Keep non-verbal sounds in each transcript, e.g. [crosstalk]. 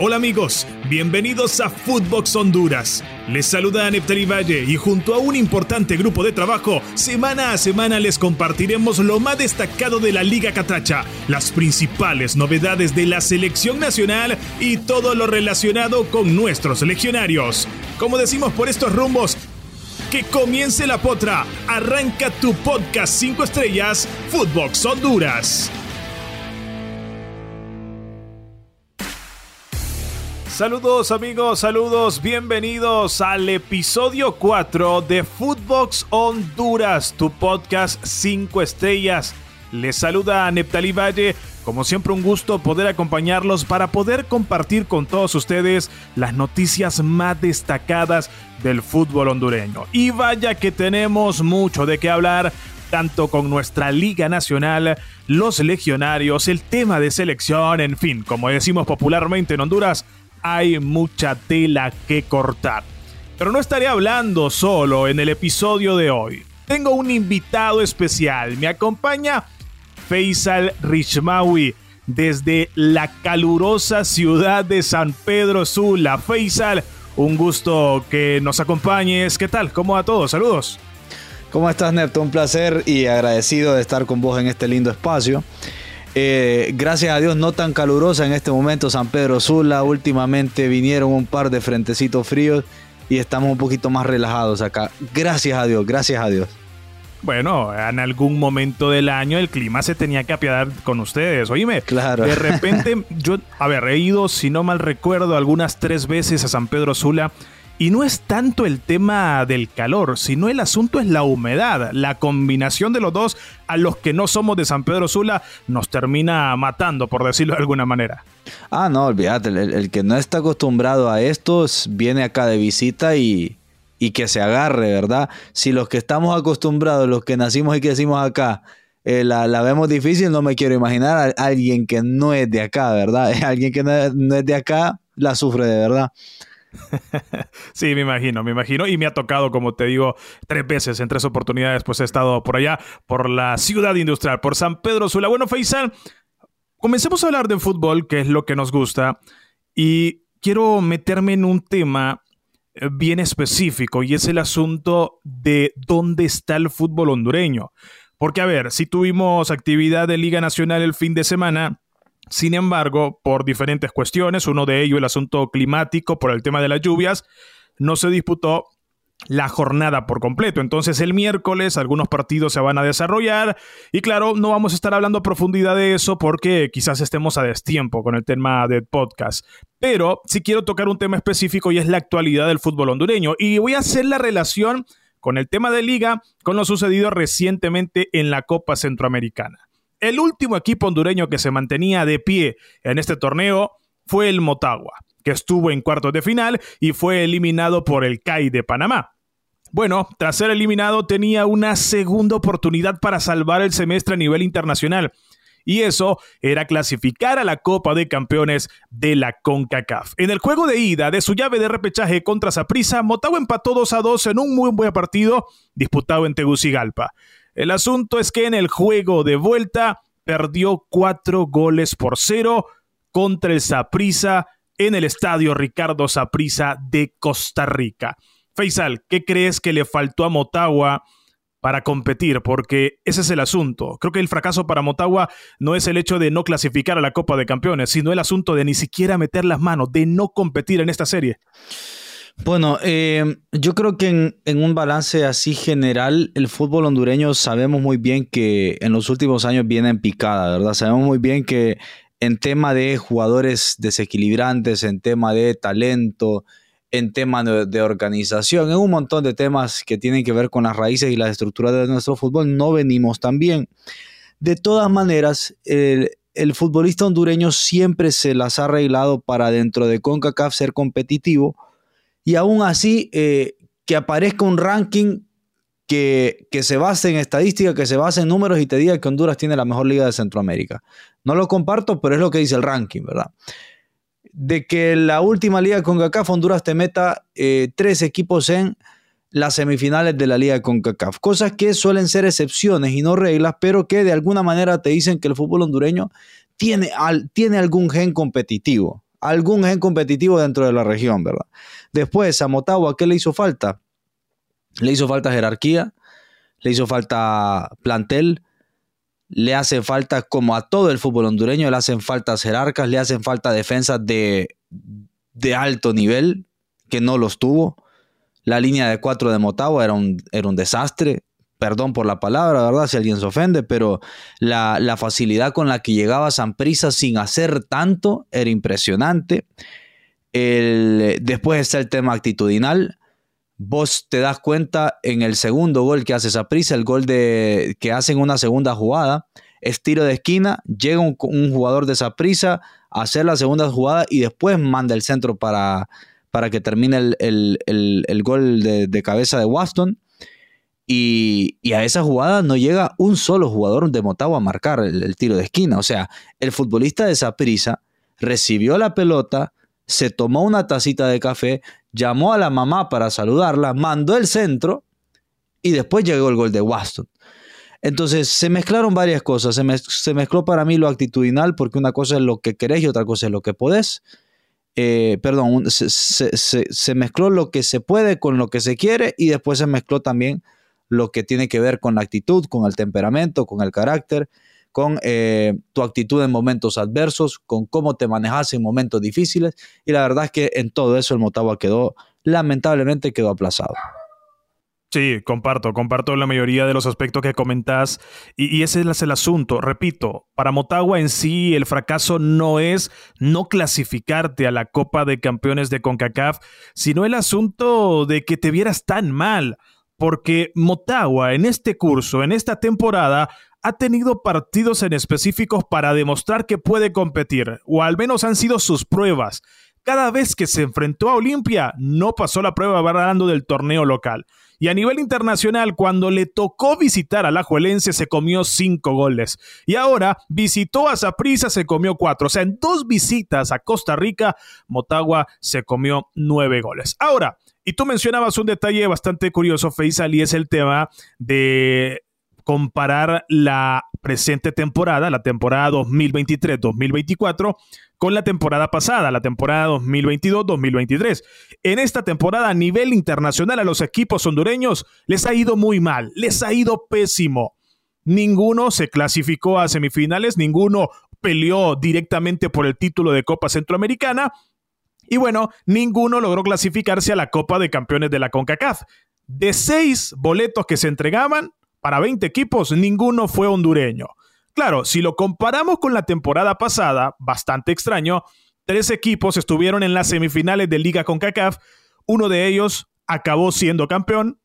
Hola amigos, bienvenidos a Footbox Honduras. Les saluda Neptali Valle y junto a un importante grupo de trabajo, semana a semana les compartiremos lo más destacado de la Liga Catracha, las principales novedades de la selección nacional y todo lo relacionado con nuestros legionarios. Como decimos por estos rumbos, que comience la potra. Arranca tu podcast 5 estrellas, Footbox Honduras. Saludos amigos, saludos, bienvenidos al episodio 4 de Footbox Honduras, tu podcast 5 estrellas. Les saluda Neptali Valle, como siempre un gusto poder acompañarlos para poder compartir con todos ustedes las noticias más destacadas del fútbol hondureño. Y vaya que tenemos mucho de qué hablar, tanto con nuestra Liga Nacional, los legionarios, el tema de selección, en fin, como decimos popularmente en Honduras, hay mucha tela que cortar. Pero no estaré hablando solo en el episodio de hoy. Tengo un invitado especial. Me acompaña Faisal Richmawi desde la calurosa ciudad de San Pedro Sula. Faisal, un gusto que nos acompañes. ¿Qué tal? ¿Cómo va todo? Saludos. ¿Cómo estás, Nepto? Un placer y agradecido de estar con vos en este lindo espacio. Eh, gracias a Dios no tan calurosa en este momento San Pedro Sula. Últimamente vinieron un par de frentecitos fríos y estamos un poquito más relajados acá. Gracias a Dios, gracias a Dios. Bueno, en algún momento del año el clima se tenía que apiadar con ustedes. Oíme, claro. de [laughs] repente yo, a ver, he ido, si no mal recuerdo, algunas tres veces a San Pedro Sula y no es tanto el tema del calor, sino el asunto es la humedad. La combinación de los dos, a los que no somos de San Pedro Sula, nos termina matando, por decirlo de alguna manera. Ah, no, olvídate, el, que no está acostumbrado a esto viene acá de visita y, y que se agarre, ¿verdad? Si los que estamos acostumbrados, los que nacimos y que decimos acá, eh, la, vemos difícil, no me quiero imaginar a alguien que no es de acá, ¿verdad? [laughs] Alguien que no es de acá la sufre de verdad. [laughs] sí, me imagino, me imagino. Y me ha tocado, como te digo, tres veces, en tres oportunidades, pues he estado por allá, por la ciudad industrial, por San Pedro Sula. Bueno, Faisal, comencemos a hablar de fútbol, que es lo que nos gusta. Y quiero meterme en un tema eh, bien específico y es el asunto de dónde está el fútbol hondureño. Porque, a ver, si tuvimos actividad de Liga Nacional el fin de semana, sin embargo, por diferentes cuestiones, uno de ellos el asunto climático, por el tema de las lluvias, no se disputó la jornada por completo. Entonces el miércoles algunos partidos se van a desarrollar y claro, no vamos a estar hablando a profundidad de eso porque quizás estemos a destiempo con el tema del podcast. Pero sí quiero tocar un tema específico y es la actualidad del fútbol hondureño y voy a hacer la relación con el tema de liga con lo sucedido recientemente en la Copa Centroamericana. El último equipo hondureño que se mantenía de pie en este torneo fue el Motagua, que estuvo en cuartos de final y fue eliminado por el CAI de Panamá. Bueno, tras ser eliminado tenía una segunda oportunidad para salvar el semestre a nivel internacional. Y eso era clasificar a la Copa de Campeones de la CONCACAF. En el juego de ida de su llave de repechaje contra Saprissa, Motagua empató 2 a 2 en un muy buen partido disputado en Tegucigalpa. El asunto es que en el juego de vuelta perdió cuatro goles por cero contra el Saprissa en el estadio Ricardo Saprissa de Costa Rica. Faisal, ¿qué crees que le faltó a Motagua para competir? Porque ese es el asunto. Creo que el fracaso para Motagua no es el hecho de no clasificar a la Copa de Campeones, sino el asunto de ni siquiera meter las manos, de no competir en esta serie. Bueno, eh, yo creo que en, un balance así general, el fútbol hondureño sabemos muy bien que en los últimos años viene en picada, ¿verdad? Sabemos muy bien que en tema de jugadores desequilibrantes, en tema de talento, en tema de, organización, en un montón de temas que tienen que ver con las raíces y las estructuras de nuestro fútbol, no venimos tan bien. De todas maneras, el, el futbolista hondureño siempre se las ha arreglado para dentro de CONCACAF ser competitivo y aún así eh, que aparezca un ranking que, se base en estadística, que se base en números y te diga que Honduras tiene la mejor liga de Centroamérica. No lo comparto, pero es lo que dice el ranking, ¿verdad? De que la última liga con CACAF Honduras te meta eh, tres equipos en las semifinales de la liga con CACAF. Cosas que suelen ser excepciones y no reglas, pero que de alguna manera te dicen que el fútbol hondureño tiene, tiene algún gen competitivo. Algún gen competitivo dentro de la región, ¿verdad? Después, a Motagua, ¿qué le hizo falta? Le hizo falta jerarquía, le hizo falta plantel, le hace falta, como a todo el fútbol hondureño, le hacen falta jerarcas, le hacen falta defensas de, de alto nivel, que no los tuvo. La línea de cuatro de Motagua era un, era un desastre. Perdón por la palabra, ¿verdad? Si alguien se ofende, pero la, facilidad con la que llegaba Prisa sin hacer tanto era impresionante. después está el tema actitudinal vos te das cuenta en el segundo gol que hace Saprissa, el gol de, que hacen una segunda jugada, es tiro de esquina, llega un, jugador de Saprissa a hacer la segunda jugada y después manda el centro para, para que termine el, gol de, cabeza de Waston. Y, a esa jugada no llega un solo jugador de Motagua a marcar el, tiro de esquina. O sea, el futbolista de Saprissa recibió la pelota, se tomó una tacita de café, llamó a la mamá para saludarla, mandó el centro y después llegó el gol de Waston. Entonces se mezclaron varias cosas. Se, mezcló para mí lo actitudinal, porque una cosa es lo que querés y otra cosa es lo que podés. Eh, perdón, se, mezcló lo que se puede con lo que se quiere y después se mezcló también lo que tiene que ver con la actitud, con el temperamento, con el carácter con eh, tu actitud en momentos adversos, con cómo te manejas en momentos difíciles. Y la verdad es que en todo eso el Motagua quedó, lamentablemente, quedó aplazado. Sí, comparto, comparto la mayoría de los aspectos que comentás y, ese es el asunto. Repito, para Motagua en sí el fracaso no es no clasificarte a la Copa de Campeones de CONCACAF, sino el asunto de que te vieras tan mal, porque Motagua en este curso, en esta temporada, ha tenido partidos en específicos para demostrar que puede competir, o al menos han sido sus pruebas. Cada vez que se enfrentó a Olimpia, no pasó la prueba hablando del torneo local. Y a nivel internacional, cuando le tocó visitar a la Juelense, se comió cinco goles. Y ahora visitó a Saprissa, se comió cuatro. O sea, en dos visitas a Costa Rica, Motagua se comió nueve goles. Ahora, y tú mencionabas un detalle bastante curioso, Faisal, y es el tema de comparar la presente temporada, la temporada 2023-2024, con la temporada pasada, la temporada 2022-2023. En esta temporada a nivel internacional a los equipos hondureños les ha ido muy mal, les ha ido pésimo. Ninguno se clasificó a semifinales, ninguno peleó directamente por el título de Copa Centroamericana y bueno, ninguno logró clasificarse a la Copa de Campeones de la CONCACAF. De seis boletos que se entregaban, para 20 equipos, ninguno fue hondureño. Claro, si lo comparamos con la temporada pasada, bastante extraño, tres equipos estuvieron en las semifinales de Liga con CACAF, uno de ellos acabó siendo campeón,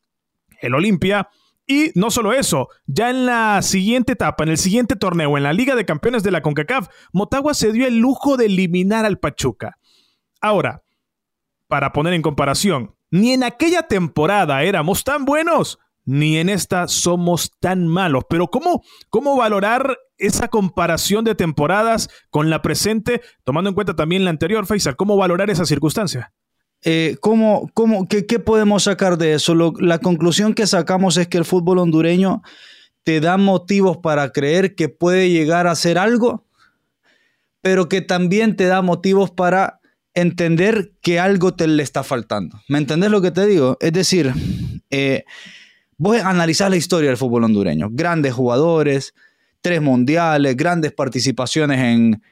el Olimpia, y no solo eso, ya en la siguiente etapa, en el siguiente torneo, en la Liga de Campeones de la CONCACAF, Motagua se dio el lujo de eliminar al Pachuca. Ahora, para poner en comparación, ni en aquella temporada éramos tan buenos ni en esta somos tan malos. Pero ¿cómo, cómo valorar esa comparación de temporadas con la presente, tomando en cuenta también la anterior, Faisal? ¿Cómo valorar esa circunstancia? Eh, ¿cómo, cómo, qué, podemos sacar de eso? la conclusión que sacamos es que el fútbol hondureño te da motivos para creer que puede llegar a hacer algo, pero que también te da motivos para entender que algo te le está faltando. ¿Me entendés lo que te digo? Es decir, eh, Vos analizás la historia del fútbol hondureño. Grandes jugadores, tres mundiales, grandes participaciones en,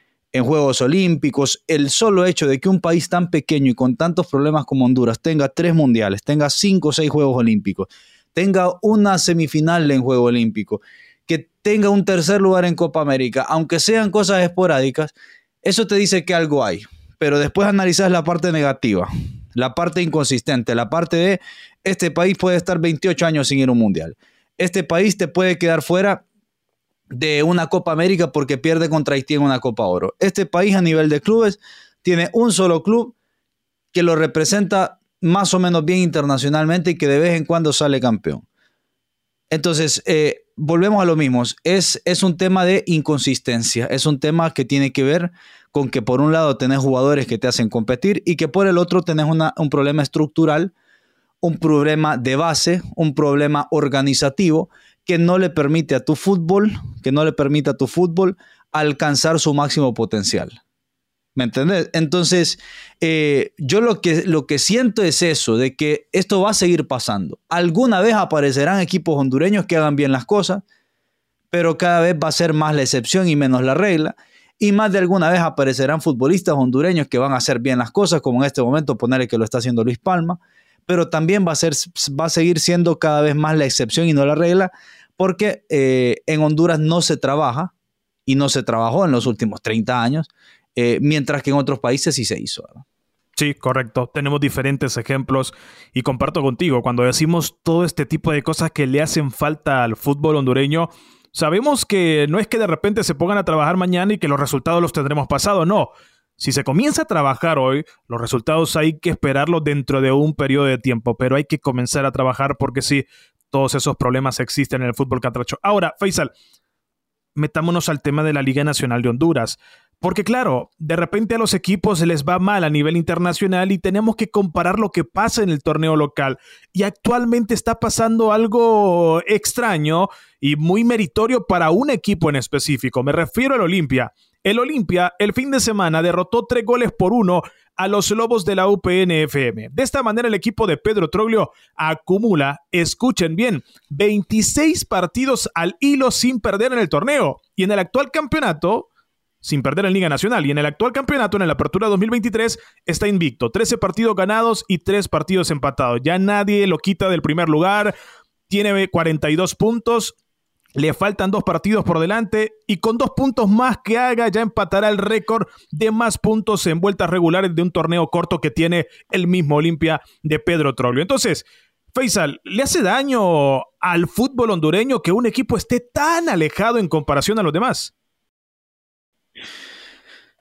Juegos Olímpicos. El solo hecho de que un país tan pequeño y con tantos problemas como Honduras tenga tres mundiales, tenga cinco o seis Juegos Olímpicos, tenga una semifinal en Juego Olímpico, que tenga un tercer lugar en Copa América, aunque sean cosas esporádicas, eso te dice que algo hay. Pero después analizás la parte negativa la parte inconsistente, la parte de este país puede estar 28 años sin ir a un mundial. Este país te puede quedar fuera de una Copa América porque pierde contra Haití en una Copa Oro. Este país a nivel de clubes tiene un solo club que lo representa más o menos bien internacionalmente y que de vez en cuando sale campeón. Entonces, eh, volvemos a lo mismo. Es, es un tema de inconsistencia. Es un tema que tiene que ver con que por un lado tenés jugadores que te hacen competir y que por el otro tenés un problema estructural, un problema de base, un problema organizativo que no le permite a tu fútbol, que no le permite a tu fútbol alcanzar su máximo potencial. ¿Me entendés? Entonces, eh, yo lo que, lo que siento es eso, de que esto va a seguir pasando. Alguna vez aparecerán equipos hondureños que hagan bien las cosas, pero cada vez va a ser más la excepción y menos la regla. Y más de alguna vez aparecerán futbolistas hondureños que van a hacer bien las cosas, como en este momento ponerle que lo está haciendo Luis Palma, pero también va a, ser, va a seguir siendo cada vez más la excepción y no la regla, porque eh, en Honduras no se trabaja y no se trabajó en los últimos 30 años eh, mientras que en otros países sí se hizo. Sí, correcto. Tenemos diferentes ejemplos y comparto contigo, cuando decimos todo este tipo de cosas que le hacen falta al fútbol hondureño, sabemos que no es que de repente se pongan a trabajar mañana y que los resultados los tendremos pasado, no. Si se comienza a trabajar hoy, los resultados hay que esperarlos dentro de un periodo de tiempo, pero hay que comenzar a trabajar porque sí, todos esos problemas existen en el fútbol catracho. Ahora, Faisal, metámonos al tema de la Liga Nacional de Honduras. Porque claro, de repente a los equipos se les va mal a nivel internacional y tenemos que comparar lo que pasa en el torneo local. Y actualmente está pasando algo extraño y muy meritorio para un equipo en específico. Me refiero al Olimpia. El Olimpia el fin de semana derrotó tres goles por uno a los Lobos de la UPNFM. De esta manera el equipo de Pedro Troglio acumula, escuchen bien, 26 partidos al hilo sin perder en el torneo. Y en el actual campeonato, sin perder en Liga Nacional. Y en el actual campeonato, en la Apertura 2023, está invicto. 13 partidos ganados y 3 partidos empatados. Ya nadie lo quita del primer lugar. Tiene 42 puntos. Le faltan dos partidos por delante y con dos puntos más que haga ya empatará el récord de más puntos en vueltas regulares de un torneo corto que tiene el mismo Olimpia de Pedro Troglio. Entonces, Faisal, ¿le hace daño al fútbol hondureño que un equipo esté tan alejado en comparación a los demás?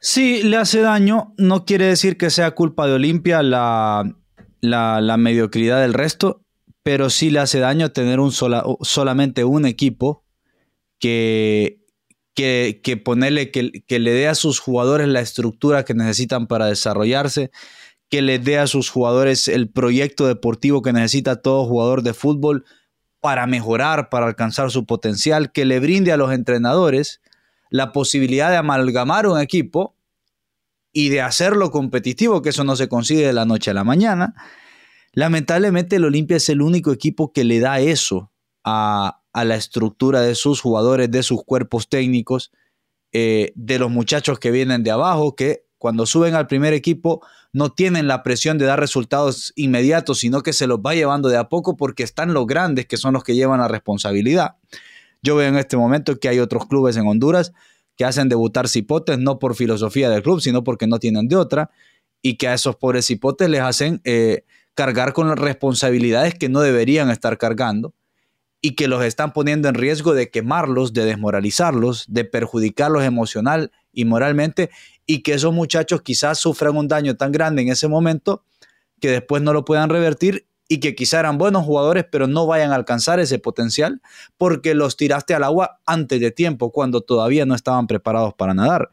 Sí, le hace daño. No quiere decir que sea culpa de Olimpia la, la, mediocridad del resto, pero sí le hace daño tener un solamente un equipo que, que, que ponerle, que, que, le dé a sus jugadores la estructura que necesitan para desarrollarse, que le dé a sus jugadores el proyecto deportivo que necesita todo jugador de fútbol para mejorar, para alcanzar su potencial, que le brinde a los entrenadores la posibilidad de amalgamar un equipo y de hacerlo competitivo, que eso no se consigue de la noche a la mañana. Lamentablemente el Olimpia es el único equipo que le da eso a, la estructura de sus jugadores, de sus cuerpos técnicos, eh, de los muchachos que vienen de abajo, que cuando suben al primer equipo no tienen la presión de dar resultados inmediatos, sino que se los va llevando de a poco porque están los grandes que son los que llevan la responsabilidad. Yo veo en este momento que hay otros clubes en Honduras que hacen debutar cipotes no por filosofía del club, sino porque no tienen de otra, y que a esos pobres cipotes les hacen eh, cargar con responsabilidades que no deberían estar cargando y que los están poniendo en riesgo de quemarlos, de desmoralizarlos, de perjudicarlos emocional y moralmente, y que esos muchachos quizás sufran un daño tan grande en ese momento que después no lo puedan revertir y que quizá eran buenos jugadores, pero no vayan a alcanzar ese potencial porque los tiraste al agua antes de tiempo, cuando todavía no estaban preparados para nadar.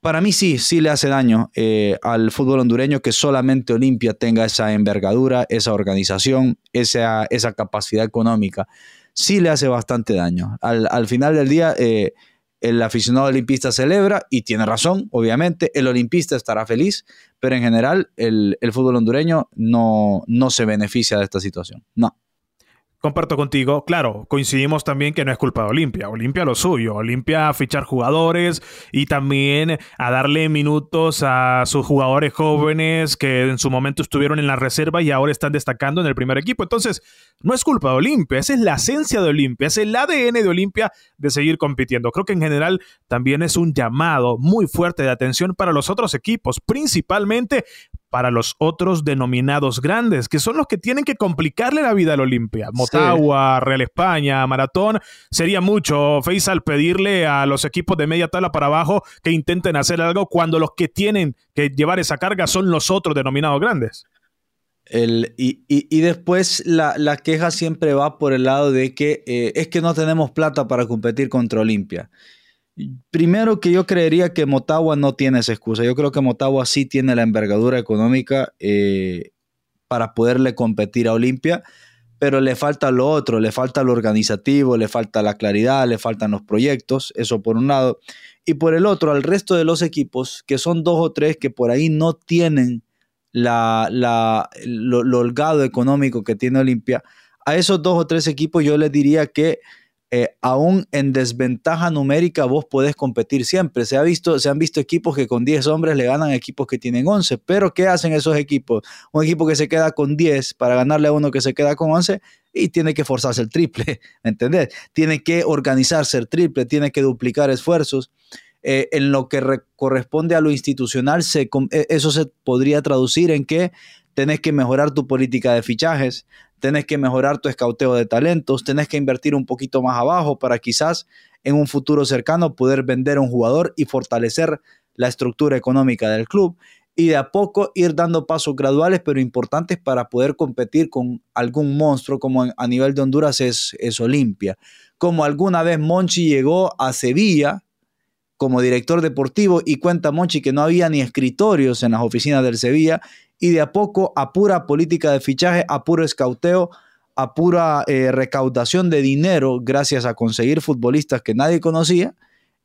Para mí sí, sí le hace daño eh, al fútbol hondureño que solamente Olimpia tenga esa envergadura, esa organización, esa, esa capacidad económica. Sí le hace bastante daño. Al, final del día, eh, el aficionado olimpista celebra y tiene razón, obviamente, el olimpista estará feliz, pero en general el, el fútbol hondureño no, no se beneficia de esta situación. No. Comparto contigo, claro, coincidimos también que no es culpa de Olimpia, Olimpia lo suyo, Olimpia a fichar jugadores y también a darle minutos a sus jugadores jóvenes que en su momento estuvieron en la reserva y ahora están destacando en el primer equipo. Entonces, no es culpa de Olimpia, esa es la esencia de Olimpia, es el ADN de Olimpia de seguir compitiendo. Creo que en general también es un llamado muy fuerte de atención para los otros equipos, principalmente para los otros denominados grandes, que son los que tienen que complicarle la vida al Olimpia. Motagua, Real España, Maratón. Sería mucho, Faisal, pedirle a los equipos de media tabla para abajo que intenten hacer algo cuando los que tienen que llevar esa carga son los otros denominados grandes. El, y, después la, queja siempre va por el lado de que eh, es que no tenemos plata para competir contra Olimpia. Primero que yo creería que Motagua no tiene esa excusa. Yo creo que Motagua sí tiene la envergadura económica eh, para poderle competir a Olimpia, pero le falta lo otro, le falta lo organizativo, le falta la claridad, le faltan los proyectos, eso por un lado. Y por el otro, al resto de los equipos, que son dos o tres que por ahí no tienen la, lo holgado económico que tiene Olimpia, a esos dos o tres equipos yo les diría que eh, aún en desventaja numérica vos podés competir siempre. Se, ha visto, se han visto equipos que con 10 hombres le ganan equipos que tienen 11, pero ¿qué hacen esos equipos? Un equipo que se queda con 10 para ganarle a uno que se queda con 11 y tiene que forzarse el triple, [laughs] ¿entendés? Tiene que organizarse el triple, tiene que duplicar esfuerzos. Eh, en lo que corresponde a lo institucional, e, eso se podría traducir en que tenés que mejorar tu política de fichajes, tenés que mejorar tu escauteo de talentos, tenés que invertir un poquito más abajo para quizás en un futuro cercano poder vender a un jugador y fortalecer la estructura económica del club y de a poco ir dando pasos graduales pero importantes para poder competir con algún monstruo como a nivel de Honduras es, es Olimpia. Como alguna vez Monchi llegó a Sevilla como director deportivo y cuenta Monchi que no había ni escritorios en las oficinas del Sevilla y de a poco a pura política de fichaje, a puro escauteo, a pura eh, recaudación de dinero gracias a conseguir futbolistas que nadie conocía,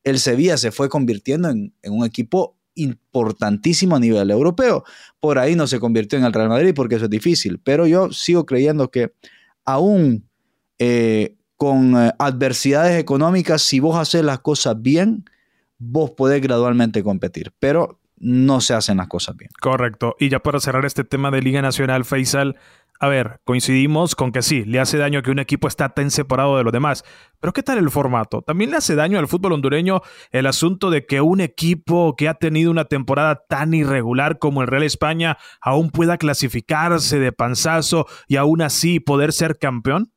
el Sevilla se fue convirtiendo en, un equipo importantísimo a nivel europeo. Por ahí no se convirtió en el Real Madrid porque eso es difícil, pero yo sigo creyendo que aún eh, con eh, adversidades económicas, si vos haces las cosas bien, vos podés gradualmente competir. Pero no se hacen las cosas bien. Correcto. Y ya para cerrar este tema de Liga Nacional, Faisal, a ver, coincidimos con que sí, le hace daño que un equipo está tan separado de los demás. Pero ¿qué tal el formato? También le hace daño al fútbol hondureño el asunto de que un equipo que ha tenido una temporada tan irregular como el Real España aún pueda clasificarse de panzazo y aún así poder ser campeón.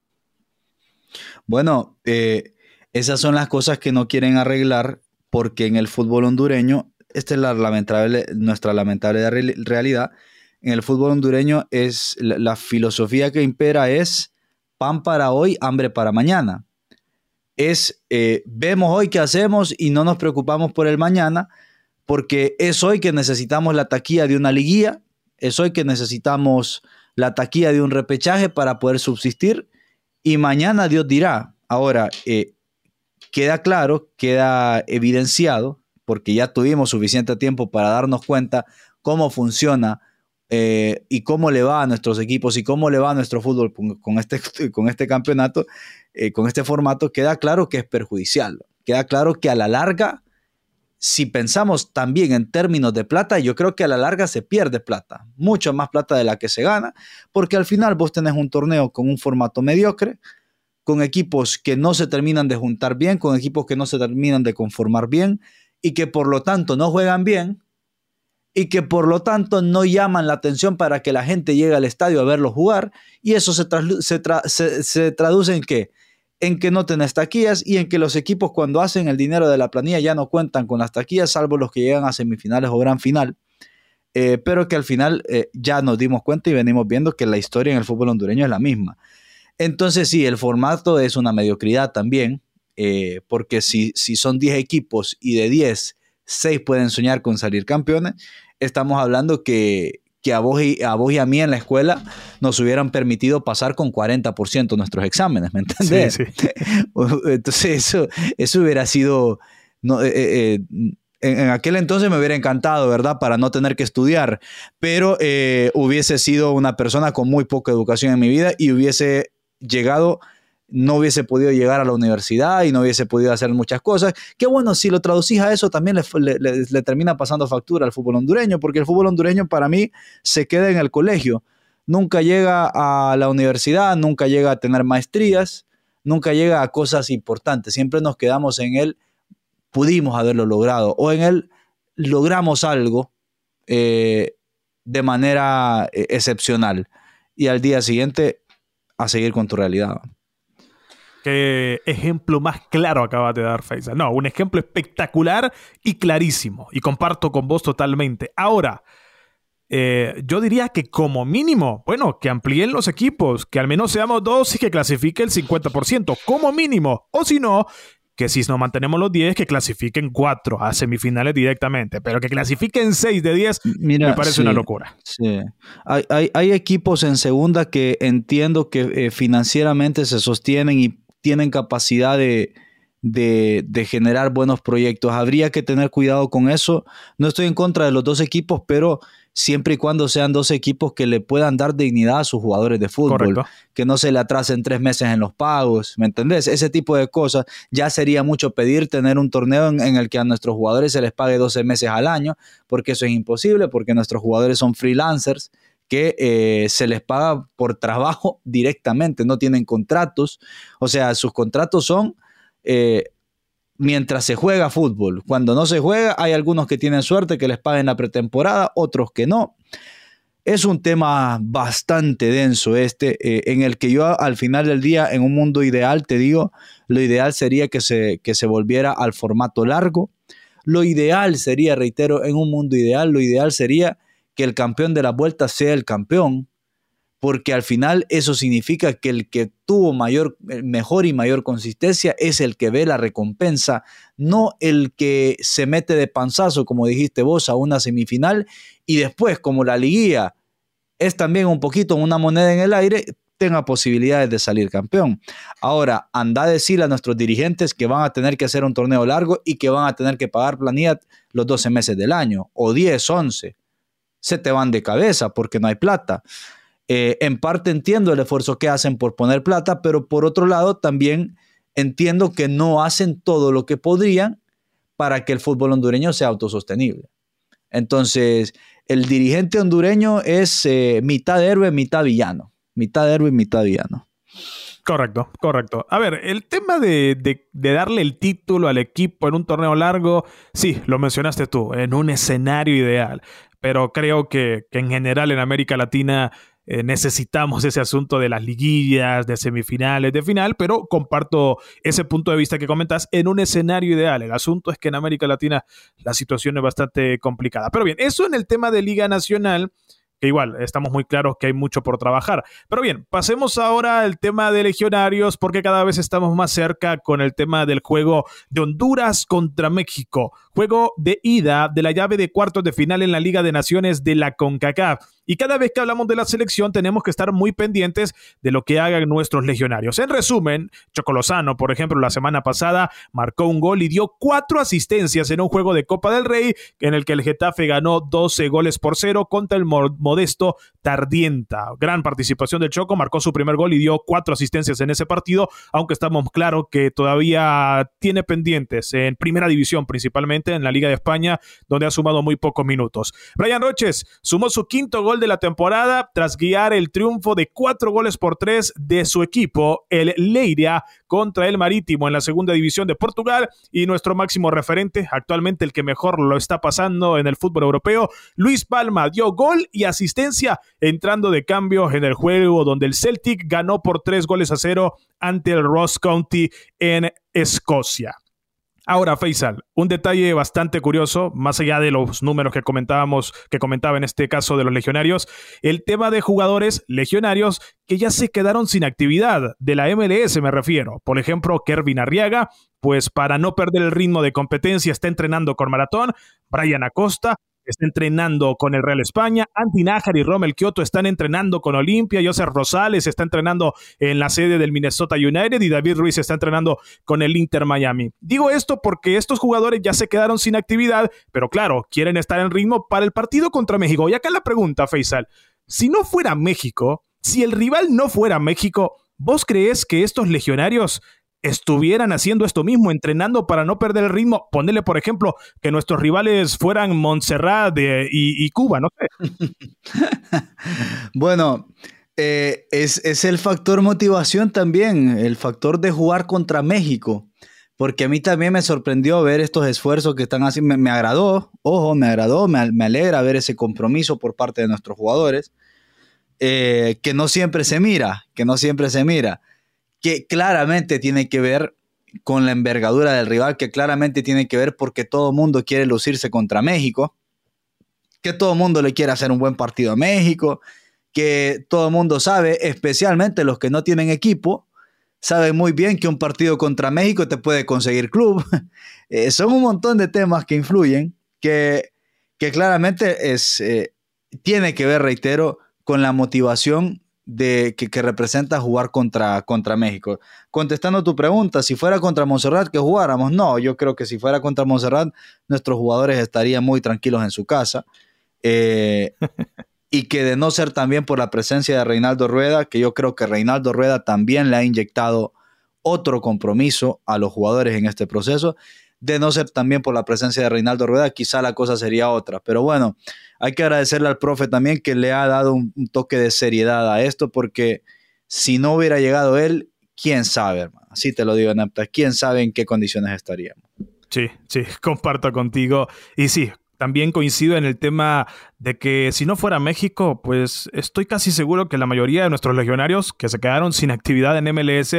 Bueno, eh, esas son las cosas que no quieren arreglar porque en el fútbol hondureño esta es la lamentable, nuestra lamentable realidad. En el fútbol hondureño es la, filosofía que impera es pan para hoy, hambre para mañana. Es eh, vemos hoy qué hacemos y no nos preocupamos por el mañana, porque es hoy que necesitamos la taquilla de una liguilla, es hoy que necesitamos la taquilla de un repechaje para poder subsistir y mañana Dios dirá. Ahora, eh, queda claro, queda evidenciado porque ya tuvimos suficiente tiempo para darnos cuenta cómo funciona eh, y cómo le va a nuestros equipos y cómo le va a nuestro fútbol con, este, [laughs] con este campeonato, eh, con este formato, queda claro que es perjudicial. Queda claro que a la larga, si pensamos también en términos de plata, yo creo que a la larga se pierde plata, mucho más plata de la que se gana, porque al final vos tenés un torneo con un formato mediocre, con equipos que no se terminan de juntar bien, con equipos que no se terminan de conformar bien, y que por lo tanto no juegan bien y que por lo tanto no llaman la atención para que la gente llegue al estadio a verlo jugar y eso se, se, traduce en? En que no tenés taquillas y en que los equipos cuando hacen el dinero de la planilla ya no cuentan con las taquillas salvo los que llegan a semifinales o gran final. Eh, pero que al final eh, ya nos dimos cuenta y venimos viendo que la historia en el fútbol hondureño es la misma. Entonces sí, el formato es una mediocridad también, eh, porque si, si son 10 equipos y de 10, 6 pueden soñar con salir campeones, estamos hablando que, a, vos y, a vos y a mí en la escuela nos hubieran permitido pasar con 40% nuestros exámenes, ¿me entiendes? [laughs] Entonces eso, eso hubiera sido... No, eh, eh, en, aquel entonces me hubiera encantado, ¿verdad? Para no tener que estudiar, pero hubiese sido una persona con muy poca educación en mi vida y hubiese llegado no hubiese podido llegar a la universidad y no hubiese podido hacer muchas cosas. Que bueno, si lo traducís a eso, también le, termina pasando factura al fútbol hondureño, porque el fútbol hondureño para mí se queda en el colegio. Nunca llega a la universidad, nunca llega a tener maestrías, nunca llega a cosas importantes. Siempre nos quedamos en él, pudimos haberlo logrado, o en él logramos algo eh, de manera eh, excepcional. Y al día siguiente, a seguir con tu realidad. ¿Qué ejemplo más claro acabas de dar, Faisal? No, un ejemplo espectacular y clarísimo. Y comparto con vos totalmente. Ahora, eh, yo diría que como mínimo, bueno, que amplíen los equipos, que al menos seamos dos y que clasifique el 50%, como mínimo. O si no, que si no mantenemos los 10, que clasifiquen 4 a semifinales directamente, pero que clasifiquen 6 de 10 me parece una locura. Sí. Hay, hay, equipos en segunda que entiendo que eh, financieramente se sostienen y tienen capacidad de, de, de, generar buenos proyectos. Habría que tener cuidado con eso. No estoy en contra de los dos equipos, pero siempre y cuando sean dos equipos que le puedan dar dignidad a sus jugadores de fútbol, que no se le atrasen tres meses en los pagos, ¿me entendés? Ese tipo de cosas. Ya sería mucho pedir tener un torneo en, el que a nuestros jugadores se les pague 12 meses al año, porque eso es imposible, porque nuestros jugadores son freelancers que eh, se les paga por trabajo [laughs] directamente, no tienen contratos, o sea, sus contratos son... Eh, mientras se juega fútbol. Cuando no se juega, hay algunos que tienen suerte que les paguen la pretemporada, otros que no. Es un tema bastante denso este, eh, en el que yo al final del día, en un mundo ideal, te digo, lo ideal sería que se, que se volviera al formato largo. Lo ideal sería, reitero, en un mundo ideal, lo ideal sería que el campeón de la vuelta sea el campeón, porque al final eso significa que el que tuvo mayor, eh, mejor y mayor consistencia es el que ve la recompensa, no el que se mete de panzazo, como dijiste vos, a una semifinal y después, como la liguilla es también un poquito una moneda en el aire, tenga posibilidades de salir campeón. Ahora, anda a decirle a nuestros dirigentes que van a tener que hacer un torneo largo y que van a tener que pagar planilla los 12 meses del año, o 10, 11. Se te van de cabeza porque no hay plata. Eh, en parte entiendo el esfuerzo que hacen por poner plata, pero por otro lado también entiendo que no hacen todo lo que podrían para que el fútbol hondureño sea autosostenible. Entonces, el dirigente hondureño es eh, mitad héroe, mitad villano. Mitad héroe, mitad villano. Correcto, correcto. A ver, el tema de, darle el título al equipo en un torneo largo, sí, lo mencionaste tú, en un escenario ideal, pero creo que en general en América Latina eh, necesitamos ese asunto de las liguillas, de semifinales, de final, pero comparto ese punto de vista que comentas en un escenario ideal. El asunto es que en América Latina la situación es bastante complicada. Pero bien, eso en el tema de Liga Nacional que igual estamos muy claros que hay mucho por trabajar. Pero bien, pasemos ahora al tema de legionarios, porque cada vez estamos más cerca con el tema del juego de Honduras contra México, juego de ida de la llave de cuartos de final en la Liga de Naciones de la CONCACAF. Y cada vez que hablamos de la selección tenemos que estar muy pendientes de lo que hagan nuestros legionarios. En resumen, Chocolosano, por ejemplo, la semana pasada marcó un gol y dio cuatro asistencias en un juego de Copa del Rey en el que el Getafe ganó 12 goles por cero contra el modesto Tardienta. Gran participación del Choco, marcó su primer gol y dio cuatro asistencias en ese partido, aunque estamos claros que todavía tiene pendientes en primera división principalmente, en la Liga de España, donde ha sumado muy pocos minutos. Brian Roches sumó su quinto gol de la temporada tras guiar el triunfo de cuatro goles por tres de su equipo, el Leiria, contra el Marítimo en la segunda división de Portugal y nuestro máximo referente, actualmente el que mejor lo está pasando en el fútbol europeo, Luis Palma dio gol y asistencia entrando de cambio en el juego donde el Celtic ganó por tres goles a cero ante el Ross County en Escocia. Ahora, Faisal, un detalle bastante curioso, más allá de los números que comentábamos, que comentaba en este caso de los legionarios, el tema de jugadores legionarios que ya se quedaron sin actividad, de la MLS me refiero. Por ejemplo, Kervin Arriaga, pues para no perder el ritmo de competencia está entrenando con maratón, Brian Acosta, está entrenando con el Real España, Andy Nájar y Romel Kioto están entrenando con Olimpia, José Rosales está entrenando en la sede del Minnesota United y David Ruiz está entrenando con el Inter Miami. Digo esto porque estos jugadores ya se quedaron sin actividad, pero claro, quieren estar en ritmo para el partido contra México. Y acá la pregunta, Faisal, si no fuera México, si el rival no fuera México, ¿vos crees que estos legionarios estuvieran haciendo esto mismo, entrenando para no perder el ritmo. Ponerle, por ejemplo, que nuestros rivales fueran Montserrat y, Cuba, no sé. [laughs] bueno, eh, es, el factor motivación también, el factor de jugar contra México. Porque a mí también me sorprendió ver estos esfuerzos que están haciendo. Me, agradó, ojo, me agradó, me, alegra ver ese compromiso por parte de nuestros jugadores. Eh, que no siempre se mira, que no siempre se mira que claramente tiene que ver con la envergadura del rival, que claramente tiene que ver porque todo mundo quiere lucirse contra México, que todo mundo le quiere hacer un buen partido a México, que todo mundo sabe, especialmente los que no tienen equipo, saben muy bien que un partido contra México te puede conseguir club. [laughs] Eh, son un montón de temas que influyen, que, que claramente es, eh, tiene que ver, reitero, con la motivación de, que, representa jugar contra, contra México. Contestando tu pregunta, si fuera contra Montserrat que jugáramos, no, yo creo que si fuera contra Montserrat, nuestros jugadores estarían muy tranquilos en su casa. Eh, [laughs] y que de no ser también por la presencia de Reinaldo Rueda, que yo creo que Reinaldo Rueda también le ha inyectado otro compromiso a los jugadores en este proceso, de no ser también por la presencia de Reinaldo Rueda, quizá la cosa sería otra. Pero bueno, hay que agradecerle al profe también que le ha dado un, toque de seriedad a esto, porque si no hubiera llegado él, quién sabe, hermano. Así te lo digo, Napta, quién sabe en qué condiciones estaríamos. Sí, sí, [laughs] comparto contigo. Y sí, también coincido en el tema de que si no fuera México, pues estoy casi seguro que la mayoría de nuestros legionarios que se quedaron sin actividad en MLS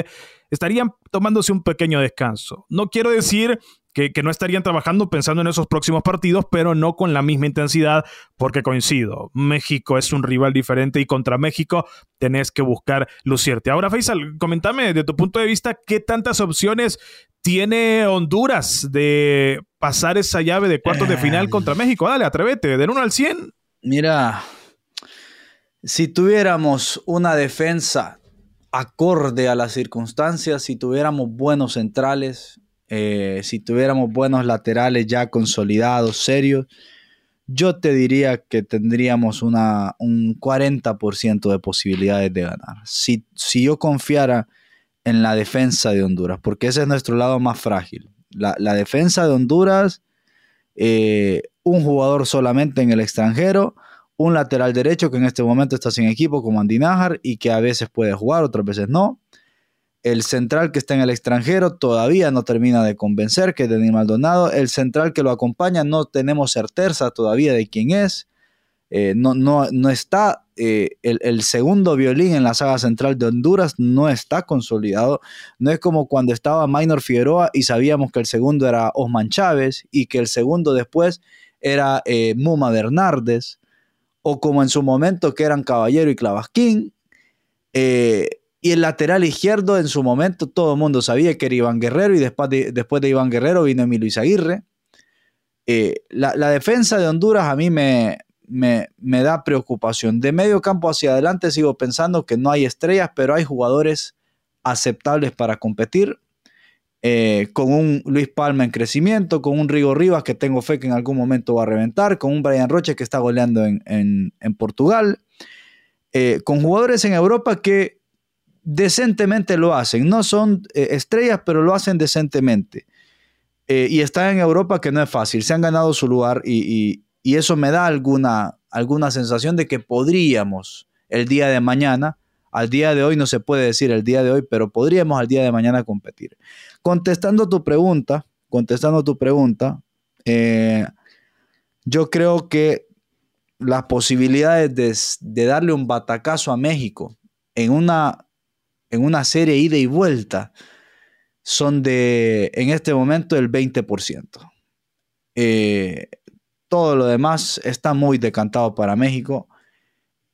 estarían tomándose un pequeño descanso. No quiero decir que, no estarían trabajando pensando en esos próximos partidos, pero no con la misma intensidad, porque coincido, México es un rival diferente y contra México tenés que buscar lucirte. Ahora, Faisal, comentame de tu punto de vista, ¿qué tantas opciones tiene Honduras de pasar esa llave de cuartos de final contra México? Dale, atrévete, del 1 al 100. Mira, si tuviéramos una defensa acorde a las circunstancias, si tuviéramos buenos centrales, eh, si tuviéramos buenos laterales ya consolidados, serios, yo te diría que tendríamos una, un 40% de posibilidades de ganar. Si, si yo confiara en la defensa de Honduras, porque ese es nuestro lado más frágil. La, defensa de Honduras, eh, un jugador solamente en el extranjero, un lateral derecho que en este momento está sin equipo como Andy Najar y que a veces puede jugar, otras veces no. El central que está en el extranjero todavía no termina de convencer, que es Denis Maldonado. El central que lo acompaña no tenemos certeza todavía de quién es. Eh, no, no, no, está eh, el, segundo violín en la saga central de Honduras, no está consolidado. No es como cuando estaba Minor Figueroa y sabíamos que el segundo era Osman Chávez y que el segundo después era eh, Muma Bernardes, o como en su momento que eran Caballero y Clavasquín. Y el lateral izquierdo, en su momento, todo el mundo sabía que era Iván Guerrero y después de, Iván Guerrero vino Emilio Izaguirre. Eh, la, defensa de Honduras a mí me, me, da preocupación. De medio campo hacia adelante sigo pensando que no hay estrellas, pero hay jugadores aceptables para competir. Eh, con un Luis Palma en crecimiento, con un Rigo Rivas que tengo fe que en algún momento va a reventar, con un Brian Roche que está goleando en, Portugal, eh, con jugadores en Europa que decentemente lo hacen. No son eh, estrellas, pero lo hacen decentemente. Eh, y están en Europa que no es fácil. Se han ganado su lugar y, eso me da alguna, alguna sensación de que podríamos el día de mañana, al día de hoy no se puede decir el día de hoy, pero podríamos al día de mañana competir. Contestando tu pregunta, contestando tu pregunta, eh, yo creo que las posibilidades de, de darle un batacazo a México en una en una serie ida y vuelta son de, en este momento, el 20%. Eh, todo lo demás está muy decantado para México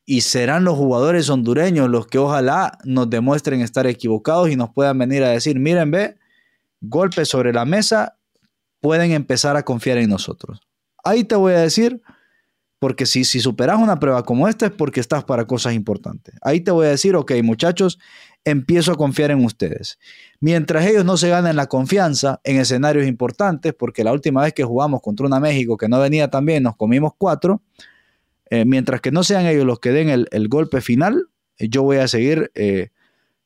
y serán los jugadores hondureños los que ojalá nos demuestren estar equivocados y nos puedan venir a decir, miren, ve, golpe sobre la mesa, pueden empezar a confiar en nosotros. Ahí te voy a decir, porque si, si superas una prueba como esta es porque estás para cosas importantes. Ahí te voy a decir, ok, muchachos, empiezo a confiar en ustedes. Mientras ellos no se ganen la confianza en escenarios importantes, porque la última vez que jugamos contra una México que no venía tan bien, nos comimos cuatro, eh, mientras que no sean ellos los que den el, golpe final, eh, yo voy a seguir eh,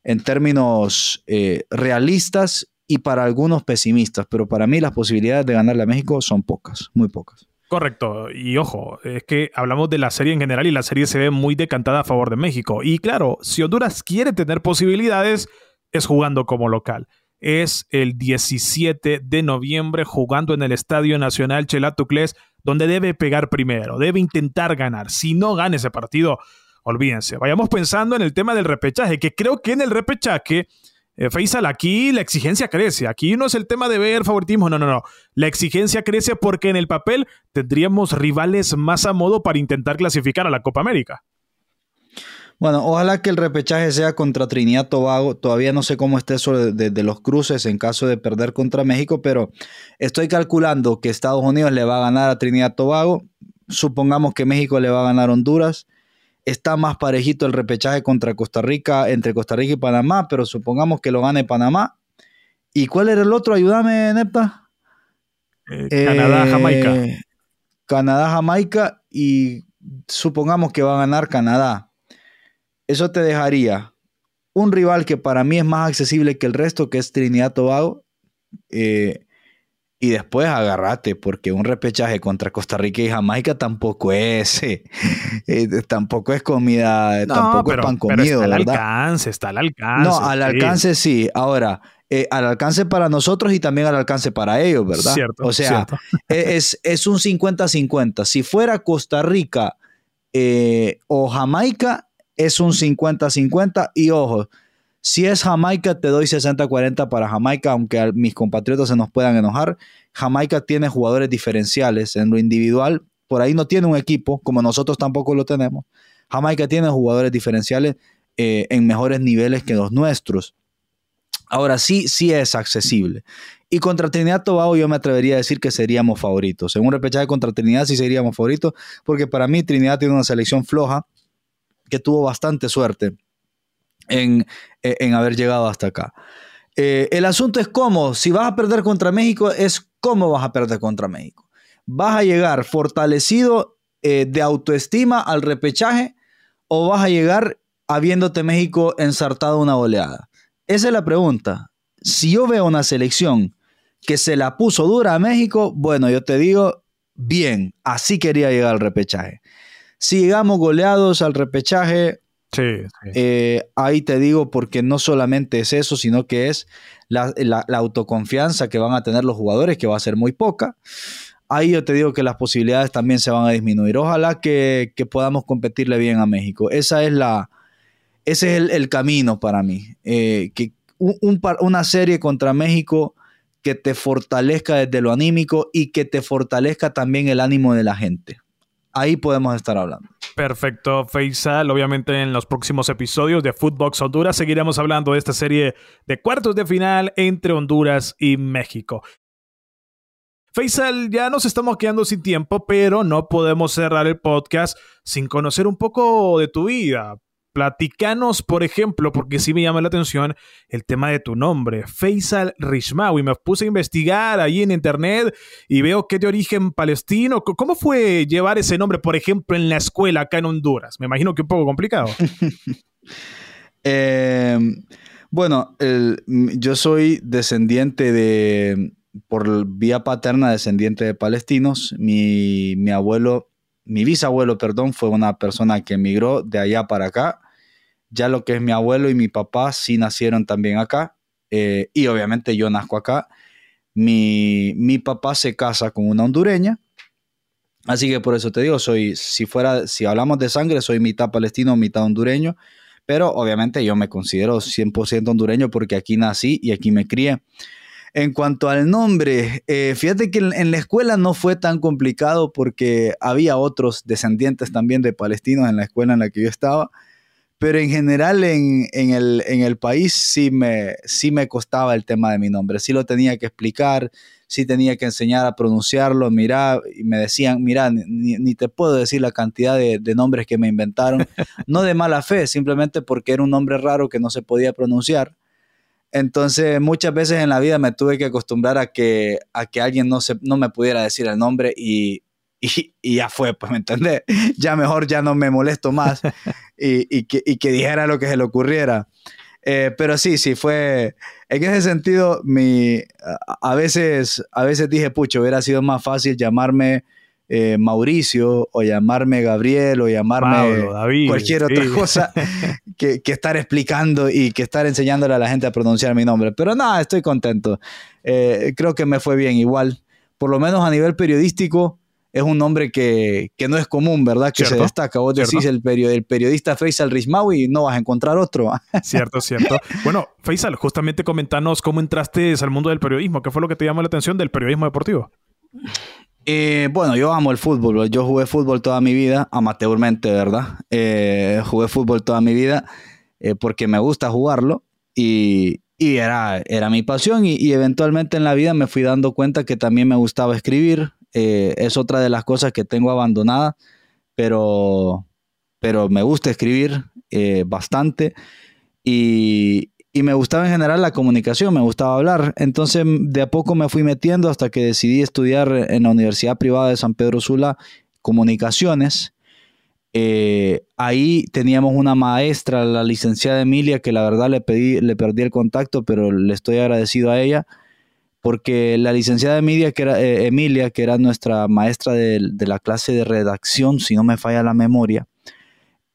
en términos realistas y para algunos pesimistas, pero para mí las posibilidades de ganarle a México son pocas, muy pocas. Correcto. Y ojo, es que hablamos de la serie en general y la serie se ve muy decantada a favor de México. Y claro, si Honduras quiere tener posibilidades, es jugando como local. Es el 17 de noviembre jugando en el Estadio Nacional Chelatucles, donde debe pegar primero, debe intentar ganar. Si no gana ese partido, olvídense. Vayamos pensando en el tema del repechaje, que creo que en el repechaje eh, Faisal, aquí la exigencia crece. Aquí no es el tema de ver favoritismo, no, no, no. La exigencia crece porque en el papel tendríamos rivales más a modo para intentar clasificar a la Copa América. Bueno, ojalá que el repechaje sea contra Trinidad Tobago. Todavía no sé cómo está eso de, los cruces en caso de perder contra México, pero estoy calculando que Estados Unidos le va a ganar a Trinidad Tobago. Supongamos que México le va a ganar a Honduras. Está más parejito el repechaje contra Costa Rica, entre Costa Rica y Panamá, pero supongamos que lo gane Panamá. ¿Y cuál era el otro? Ayúdame, Nepta. Eh, Canadá, Jamaica. Eh, Canadá, Jamaica y supongamos que va a ganar Canadá. Eso te dejaría un rival que para mí es más accesible que el resto, que es Trinidad Tobago. Eh, y después agarrate, porque un repechaje contra Costa Rica y Jamaica tampoco es, [laughs] eh, eh, tampoco es comida, tampoco es pan comido, está al alcance, está al alcance. No, al alcance sí. Ahora, al alcance para nosotros y también al alcance para ellos, ¿verdad? Cierto, o sea, [laughs] e, Es, es, un 50-50. Si fuera Costa Rica o Jamaica, es un 50-50 y ojo, si es Jamaica, te doy 60-40 para Jamaica, aunque a mis compatriotas se nos puedan enojar. Jamaica tiene jugadores diferenciales en lo individual. Por ahí no tiene un equipo, como nosotros tampoco lo tenemos. Jamaica tiene jugadores diferenciales eh, en mejores niveles que los nuestros. Ahora sí, sí es accesible. Y contra Trinidad Tobago yo me atrevería a decir que seríamos favoritos. En un repechaje contra Trinidad sí seríamos favoritos, porque para mí Trinidad tiene una selección floja que tuvo bastante suerte en, haber llegado hasta acá. Eh, el asunto es cómo, si vas a perder contra México, es cómo vas a perder contra México. ¿Vas a llegar fortalecido eh, de autoestima al repechaje o vas a llegar habiéndote México ensartado una oleada? Esa es la pregunta. Si yo veo una selección que se la puso dura a México, bueno, yo te digo, bien, así quería llegar al repechaje. Si llegamos goleados al repechaje, eh, ahí te digo porque no solamente es eso, sino que es la, autoconfianza que van a tener los jugadores, que va a ser muy poca. Ahí yo te digo que las posibilidades también se van a disminuir. Ojalá que, podamos competirle bien a México. Esa es la, ese es el, camino para mí. Eh, que una serie contra México que te fortalezca desde lo anímico y que te fortalezca también el ánimo de la gente ahí podemos estar hablando. Perfecto, Faisal. Obviamente en los próximos episodios de Footbox Honduras seguiremos hablando de esta serie de cuartos de final entre Honduras y México. Faisal, ya nos estamos quedando sin tiempo, pero no podemos cerrar el podcast sin conocer un poco de tu vida. Platicanos, por ejemplo, porque sí me llama la atención el tema de tu nombre, Faisal Rishmawi. Me puse a investigar ahí en internet y veo que de origen palestino. ¿Cómo fue llevar ese nombre, por ejemplo, en la escuela acá en Honduras? Me imagino que un poco complicado. [laughs] Em, bueno, yo soy descendiente de, por vía paterna, descendiente de palestinos. Mi abuelo mi bisabuelo, perdón, fue una persona que emigró de allá para acá. Ya lo que es mi abuelo y mi papá sí nacieron también acá. Eh, y obviamente yo nazco acá. Mi, mi, papá se casa con una hondureña. Así que por eso te digo, soy, si fuera, si hablamos de sangre, soy mitad palestino, mitad hondureño. Pero obviamente yo me considero 100% hondureño porque aquí nací y aquí me crié. En cuanto al nombre, eh, fíjate que en, la escuela no fue tan complicado porque había otros descendientes también de palestinos en la escuela en la que yo estaba, pero en general en, el, país sí me, sí me costaba el tema de mi nombre, sí lo tenía que explicar, sí tenía que enseñar a pronunciarlo, mira, y me decían, mira, ni, te puedo decir la cantidad de, de nombres que me inventaron, [laughs] no de mala fe, simplemente porque era un nombre raro que no se podía pronunciar. Entonces, muchas veces en la vida me tuve que acostumbrar a que, a que alguien no, se, no me pudiera decir el nombre y, y, ya fue, pues, ¿me entendés? [laughs] Ya mejor ya no me molesto más [laughs] y, que, que, dijera lo que se le ocurriera. Eh, pero sí, sí, fue, en ese sentido, mi, a, veces, a veces dije, pucho, hubiera sido más fácil llamarme eh, Mauricio o llamarme Gabriel o llamarme cualquier otra [laughs] cosa que, estar explicando y que estar enseñándole a la gente a pronunciar mi nombre. Pero nada, estoy contento. Eh, creo que me fue bien igual. Por lo menos a nivel periodístico, es un nombre que, no es común, ¿verdad? Que se destaca. Vos decís el, el, periodista Faisal Rismawi y no vas a encontrar otro. [laughs] cierto, cierto. Bueno, Faisal, justamente comentanos cómo entraste al mundo del periodismo. ¿Qué fue lo que te llamó la atención del periodismo deportivo? Eh, bueno, yo amo el fútbol. Yo jugué fútbol toda mi vida, amateurmente, ¿verdad? Eh, jugué fútbol toda mi vida eh, porque me gusta jugarlo y, era, era mi pasión. Y, eventualmente en la vida me fui dando cuenta que también me gustaba escribir. Es otra de las cosas que tengo abandonada, pero, pero me gusta escribir eh, bastante y, y me gustaba en general la comunicación, me gustaba hablar. Entonces de a poco me fui metiendo hasta que decidí estudiar en la Universidad Privada de San Pedro Sula comunicaciones. Eh, ahí teníamos una maestra, la licenciada Emilia, que la verdad le, pedí, le perdí el contacto, pero le estoy agradecido a ella, porque la licenciada Emilia, que era, eh, Emilia, que era nuestra maestra de, de la clase de redacción, si no me falla la memoria,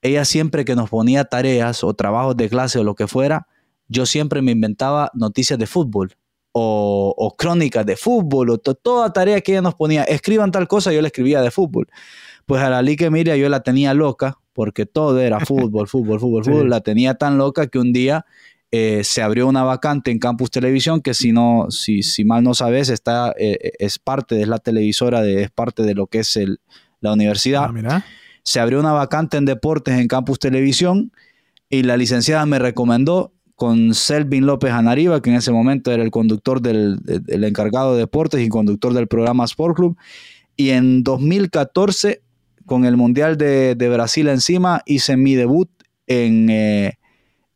ella siempre que nos ponía tareas o trabajos de clase o lo que fuera, yo siempre me inventaba noticias de fútbol o, crónicas de fútbol o toda tarea que ella nos ponía. Escriban tal cosa, yo le escribía de fútbol. Pues a la Lique Emilia yo la tenía loca porque todo era fútbol, fútbol, fútbol, [laughs] fútbol. La tenía tan loca que un día eh, se abrió una vacante en Campus Televisión que si no, si, si mal no sabes, está, eh, es parte, de la televisora, de, es parte de lo que es el, la universidad. Ah, se abrió una vacante en deportes en Campus Televisión y la licenciada me recomendó con Selvin López Anariba, que en ese momento era el conductor del, encargado de deportes y conductor del programa Sport Club. Y en 2014, con el Mundial de, Brasil encima, hice mi debut en, eh,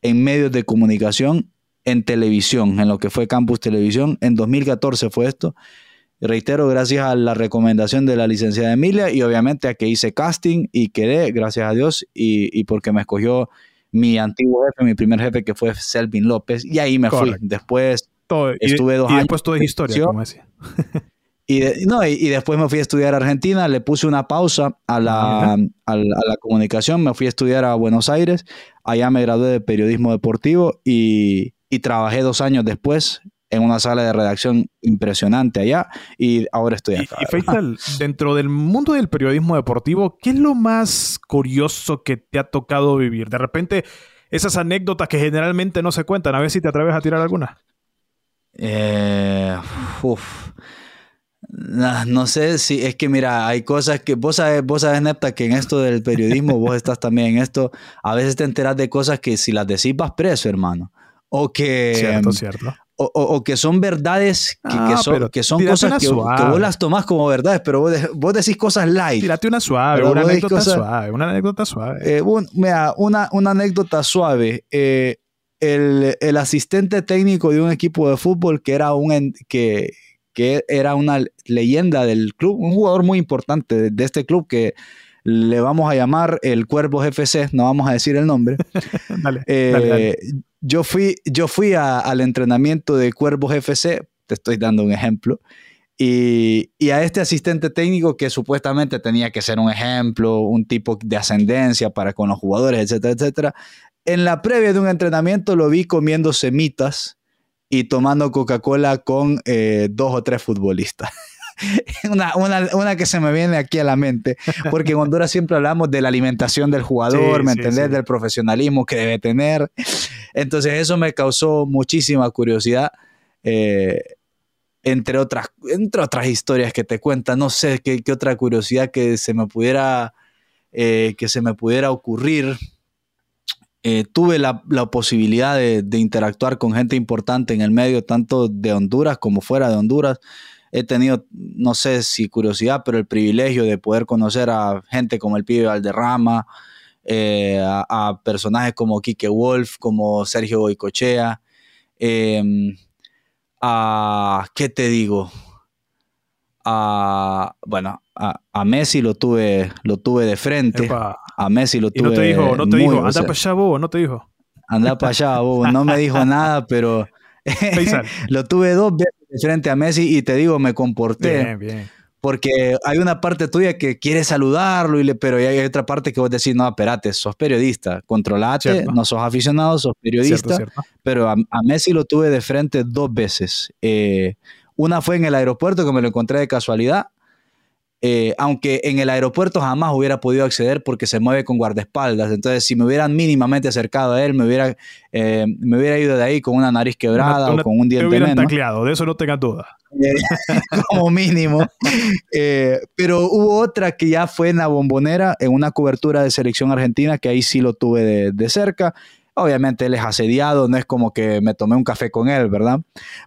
en medios de comunicación en televisión, en lo que fue Campus Televisión. En 2014 fue esto. reitero, gracias a la recomendación de la licenciada Emilia y obviamente a que hice casting y quedé, gracias a Dios, y, y porque me escogió mi antiguo jefe, mi primer jefe, que fue Selvin López, y ahí me fui. Después estuve dos y años. después todo es historia, como decía. [laughs] Y, no, y, después me fui a estudiar a Argentina, le puse una pausa a la, a, la, comunicación, me fui a estudiar a Buenos Aires, allá me gradué de periodismo deportivo y, y trabajé dos años después en una sala de redacción impresionante allá y ahora estoy acá. Y, Faisal, dentro del mundo del periodismo deportivo, ¿qué es lo más curioso que te ha tocado vivir? De repente, esas anécdotas que generalmente no se cuentan, a ver si te atreves a tirar alguna. Eh, no, sé si es que mira, hay cosas que vos sabes, vos sabes, Nepta, que en esto del periodismo, vos estás también en esto, a veces te enteras de cosas que si las decís vas preso, hermano. O que, cierto, cierto o, que son verdades, que, ah, son, que son cosas que, vos las tomás como verdades, pero vos, decís cosas light. Tírate una suave, una anécdota suave, una anécdota suave. Eh, mira, una, una, anécdota suave. Eh, el, el, asistente técnico de un equipo de fútbol que era, un, que, que era una leyenda del club, un jugador muy importante de, este club que le vamos a llamar el Cuervo FC, no vamos a decir el nombre. [laughs] dale, eh, dale yo fui, yo fui al entrenamiento de Cuervos FC, te estoy dando un ejemplo, y, a este asistente técnico que supuestamente tenía que ser un ejemplo, un tipo de ascendencia para con los jugadores, etcétera, etcétera. En la previa de un entrenamiento lo vi comiendo semitas y tomando Coca-Cola con eh, dos o tres futbolistas. [laughs] una, una, una, que se me viene aquí a la mente, porque en Honduras siempre hablamos de la alimentación del jugador, ¿me entendés? Del profesionalismo que debe tener. Entonces eso me causó muchísima curiosidad. Eh, entre otras, entre otras historias que te cuentan, no sé qué, qué otra curiosidad que se me pudiera, eh, que se me pudiera ocurrir. Eh, tuve la, posibilidad de, interactuar con gente importante en el medio, tanto de Honduras como fuera de Honduras he tenido, no sé si curiosidad, pero el privilegio de poder conocer a gente como el pibe Valderrama, eh, a, personajes como Kike Wolf, como Sergio Boicochea, em, a, ¿qué te digo? A, bueno, a, Messi lo tuve, lo tuve de frente. A Messi lo tuve. Y no te dijo, no te dijo, anda para allá, bobo, no te dijo. Anda para allá, bobo. No me dijo nada, pero [laughs] lo tuve dos veces frente a Messi y te digo, me comporté. Bien, bien. Porque hay una parte tuya que quiere saludarlo, y le, pero hay otra parte que vos decís, no, espérate, sos periodista, controlate, no sos aficionado, sos periodista. Pero a, Messi lo tuve de frente dos veces. Eh, una fue en el aeropuerto que me lo encontré de casualidad eh, aunque en el aeropuerto jamás hubiera podido acceder porque se mueve con guardaespaldas. Entonces, si me hubieran mínimamente acercado a él, me hubiera, eh, me hubiera ido de ahí con una nariz quebrada o con un diente menos. tacleado, de eso no tengas duda. Eh, [laughs] como mínimo. pero hubo otra que ya fue en la bombonera, en una cobertura de selección argentina, que ahí sí lo tuve de, de cerca. Obviamente él es asediado, no es como que me tomé un café con él, ¿verdad?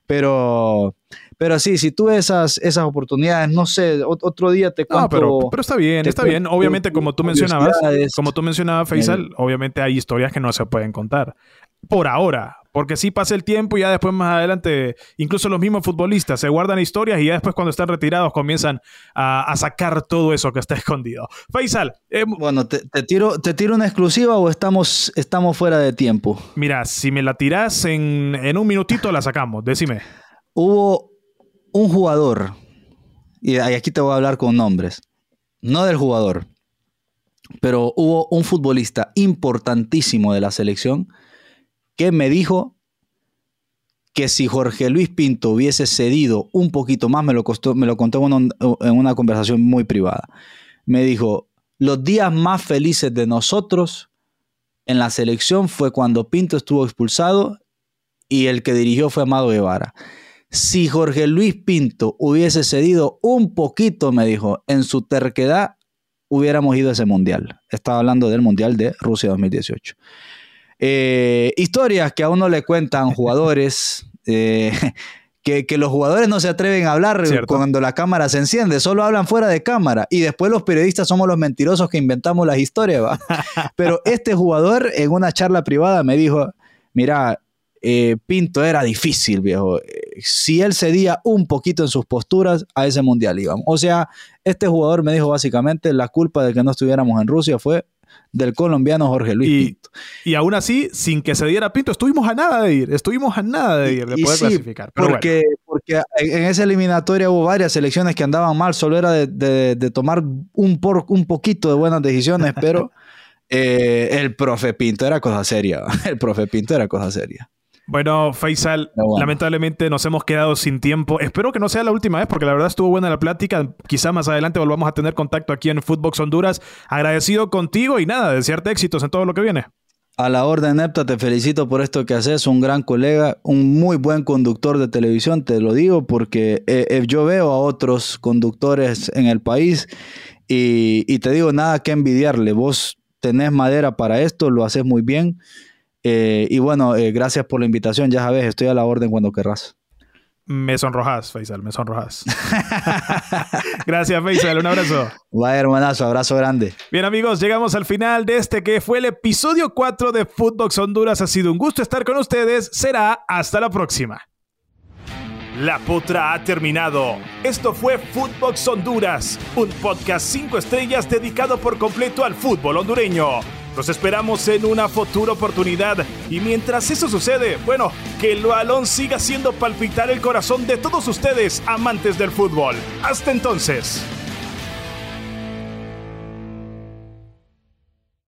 Pero, pero sí, si tuve esas, esas oportunidades, no sé, otro día te cuento. pero, pero está bien, está bien. Obviamente, como tú mencionabas, como tú mencionabas, Faisal, obviamente hay historias que no se pueden contar. Por ahora, porque si pasa el tiempo y ya después más adelante, incluso los mismos futbolistas se guardan historias y ya después cuando están retirados comienzan a, sacar todo eso que está [laughs] escondido. Faisal. Eh, bueno, te, tiro, ¿te tiro una exclusiva o estamos, estamos fuera de tiempo? Mira, si me la tiras en, en un minutito la sacamos, decime. Hubo un jugador, y aquí te voy a hablar con nombres, no del jugador, pero hubo un futbolista importantísimo de la selección que me dijo que si Jorge Luis Pinto hubiese cedido un poquito más, me lo, costó, me lo contó en, una conversación muy privada. Me dijo, los días más felices de nosotros en la selección fue cuando Pinto estuvo expulsado y el que dirigió fue Amado Guevara. Si Jorge Luis Pinto hubiese cedido un poquito, me dijo, en su terquedad, hubiéramos ido a ese mundial. Estaba hablando del mundial de Rusia 2018. Eh, historias que a uno le cuentan jugadores. [laughs] Eh, que, los jugadores no se atreven a hablar cuando la cámara se enciende, solo hablan fuera de cámara y después los periodistas somos los mentirosos que inventamos las historias. [laughs] Pero este jugador en una charla privada me dijo, mira, eh, Pinto era difícil, viejo. Si él cedía un poquito en sus posturas, a ese mundial íbamos. O sea, este jugador me dijo básicamente, la culpa de que no estuviéramos en Rusia fue del colombiano Jorge Luis y, Pinto. Y aún así, sin que se diera Pinto, estuvimos a nada de ir, estuvimos a nada de ir, de poder clasificar. porque, porque en esa eliminatoria hubo varias selecciones que andaban mal, solo era de, tomar un, por, un poquito de buenas decisiones, pero [laughs] eh, el profe Pinto era cosa seria, [laughs] el profe Pinto era cosa seria. Bueno, Faisal, lamentablemente nos hemos quedado sin tiempo. Espero que no sea la última vez, porque la verdad estuvo buena la plática. Quizá más adelante volvamos a tener contacto aquí en Footbox Honduras. Agradecido contigo y nada, desearte éxitos en todo lo que viene. A la orden, Nepta, te felicito por esto que haces. Un gran colega, un muy buen conductor de televisión, te lo digo, porque eh, eh, yo veo a otros conductores en el país y, y te digo, nada que envidiarle. Vos tenés madera para esto, lo haces muy bien. Eh, y bueno, eh, gracias por la invitación. Ya sabes, estoy a la orden cuando querrás. Me sonrojas, Faisal, me sonrojas. [laughs] Gracias, Faisal. Un abrazo. Vaya, hermanazo. Abrazo grande. Bien, amigos, llegamos al final de este que fue el episodio 4 de Footbox Honduras. Ha sido un gusto estar con ustedes. Será hasta la próxima. La potra ha terminado. Esto fue Footbox Honduras, un podcast 5 estrellas dedicado por completo al fútbol hondureño. Nos esperamos en una futura oportunidad y mientras eso sucede, bueno, que el balón siga haciendo palpitar el corazón de todos ustedes, amantes del fútbol. Hasta entonces.